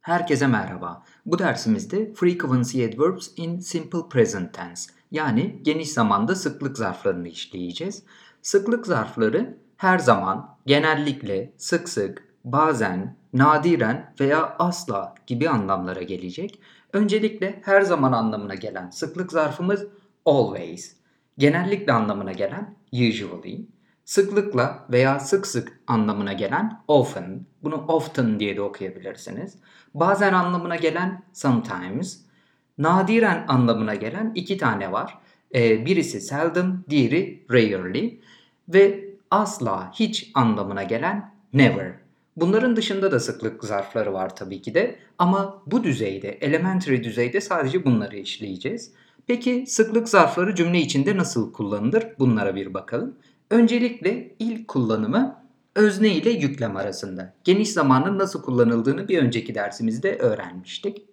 Herkese merhaba. Bu dersimizde frequency adverbs in simple present tense yani geniş zamanda sıklık zarflarını işleyeceğiz. Sıklık zarfları her zaman, genellikle, sık sık, bazen, nadiren veya asla gibi anlamlara gelecek. Öncelikle her zaman anlamına gelen sıklık zarfımız always, genellikle anlamına gelen usually, Sıklıkla veya sık sık anlamına gelen often, bunu often diye de okuyabilirsiniz. Bazen anlamına gelen sometimes, nadiren anlamına gelen iki tane var. Ee, birisi seldom, diğeri rarely ve asla hiç anlamına gelen never. Bunların dışında da sıklık zarfları var tabii ki de ama bu düzeyde, elementary düzeyde sadece bunları işleyeceğiz. Peki sıklık zarfları cümle içinde nasıl kullanılır? Bunlara bir bakalım. Öncelikle ilk kullanımı özne ile yüklem arasında. Geniş zamanın nasıl kullanıldığını bir önceki dersimizde öğrenmiştik.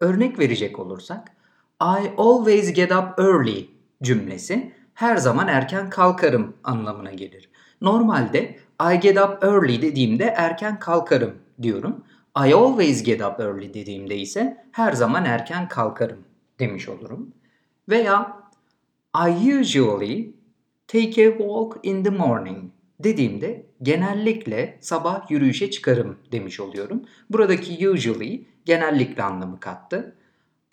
Örnek verecek olursak, I always get up early cümlesi her zaman erken kalkarım anlamına gelir. Normalde I get up early dediğimde erken kalkarım diyorum. I always get up early dediğimde ise her zaman erken kalkarım demiş olurum. Veya I usually take a walk in the morning dediğimde genellikle sabah yürüyüşe çıkarım demiş oluyorum. Buradaki usually genellikle anlamı kattı.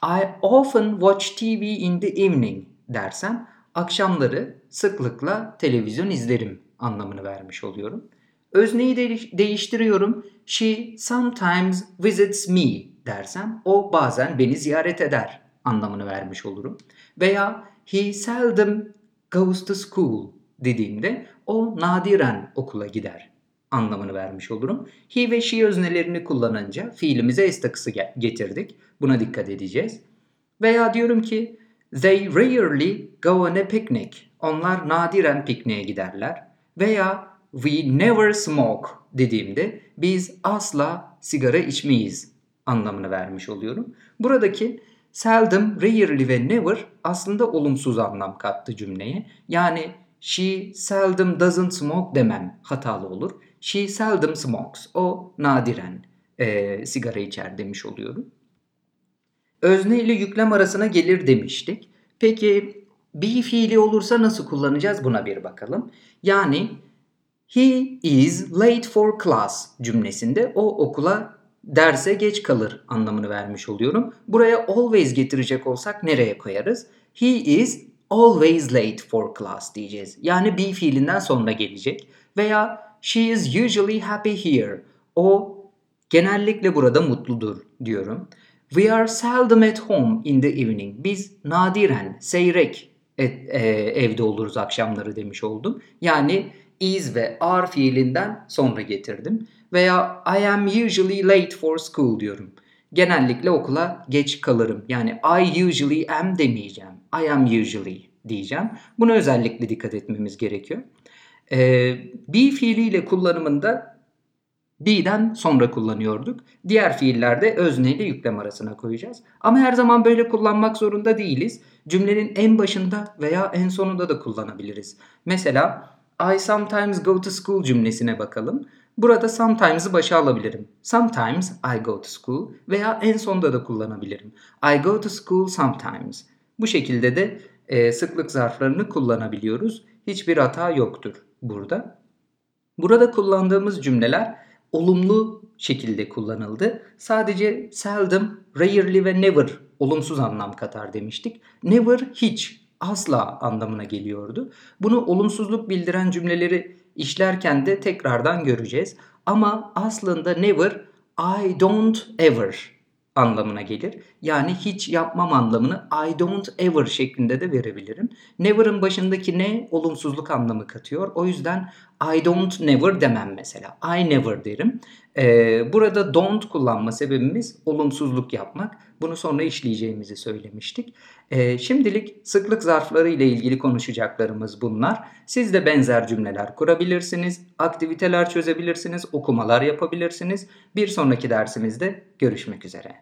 I often watch TV in the evening dersem akşamları sıklıkla televizyon izlerim anlamını vermiş oluyorum. Özneyi de- değiştiriyorum. She sometimes visits me dersem o bazen beni ziyaret eder anlamını vermiş olurum. Veya he seldom goes to school dediğimde o nadiren okula gider anlamını vermiş olurum. He ve she öznelerini kullanınca fiilimize s takısı getirdik. Buna dikkat edeceğiz. Veya diyorum ki they rarely go on a picnic. Onlar nadiren pikniğe giderler. Veya we never smoke dediğimde biz asla sigara içmeyiz anlamını vermiş oluyorum. Buradaki seldom, rarely ve never aslında olumsuz anlam kattı cümleye. Yani she seldom doesn't smoke demem hatalı olur. She seldom smokes. O nadiren e, sigara içer demiş oluyorum. Özne ile yüklem arasına gelir demiştik. Peki be fiili olursa nasıl kullanacağız buna bir bakalım. Yani he is late for class cümlesinde o okula derse geç kalır anlamını vermiş oluyorum. Buraya always getirecek olsak nereye koyarız? He is always late for class diyeceğiz. Yani be fiilinden sonra gelecek. Veya she is usually happy here. O genellikle burada mutludur diyorum. We are seldom at home in the evening. Biz nadiren, seyrek et, e, evde oluruz akşamları demiş oldum. Yani is ve are fiilinden sonra getirdim. Veya I am usually late for school diyorum. Genellikle okula geç kalırım. Yani I usually am demeyeceğim. I am usually diyeceğim. Buna özellikle dikkat etmemiz gerekiyor. Ee, be fiiliyle kullanımında be'den sonra kullanıyorduk. Diğer fiillerde özne ile yüklem arasına koyacağız. Ama her zaman böyle kullanmak zorunda değiliz. Cümlenin en başında veya en sonunda da kullanabiliriz. Mesela I sometimes go to school cümlesine bakalım. Burada sometimes'ı başa alabilirim. Sometimes I go to school veya en sonda da kullanabilirim. I go to school sometimes. Bu şekilde de e, sıklık zarflarını kullanabiliyoruz. Hiçbir hata yoktur burada. Burada kullandığımız cümleler olumlu şekilde kullanıldı. Sadece seldom, rarely ve never olumsuz anlam katar demiştik. Never hiç, asla anlamına geliyordu. Bunu olumsuzluk bildiren cümleleri işlerken de tekrardan göreceğiz. Ama aslında never I don't ever anlamına gelir. Yani hiç yapmam anlamını I don't ever şeklinde de verebilirim. Never'ın başındaki ne olumsuzluk anlamı katıyor. O yüzden I don't never demem mesela. I never derim. Ee, burada don't kullanma sebebimiz olumsuzluk yapmak. Bunu sonra işleyeceğimizi söylemiştik. Ee, şimdilik sıklık zarfları ile ilgili konuşacaklarımız bunlar. Siz de benzer cümleler kurabilirsiniz, aktiviteler çözebilirsiniz, okumalar yapabilirsiniz. Bir sonraki dersimizde görüşmek üzere.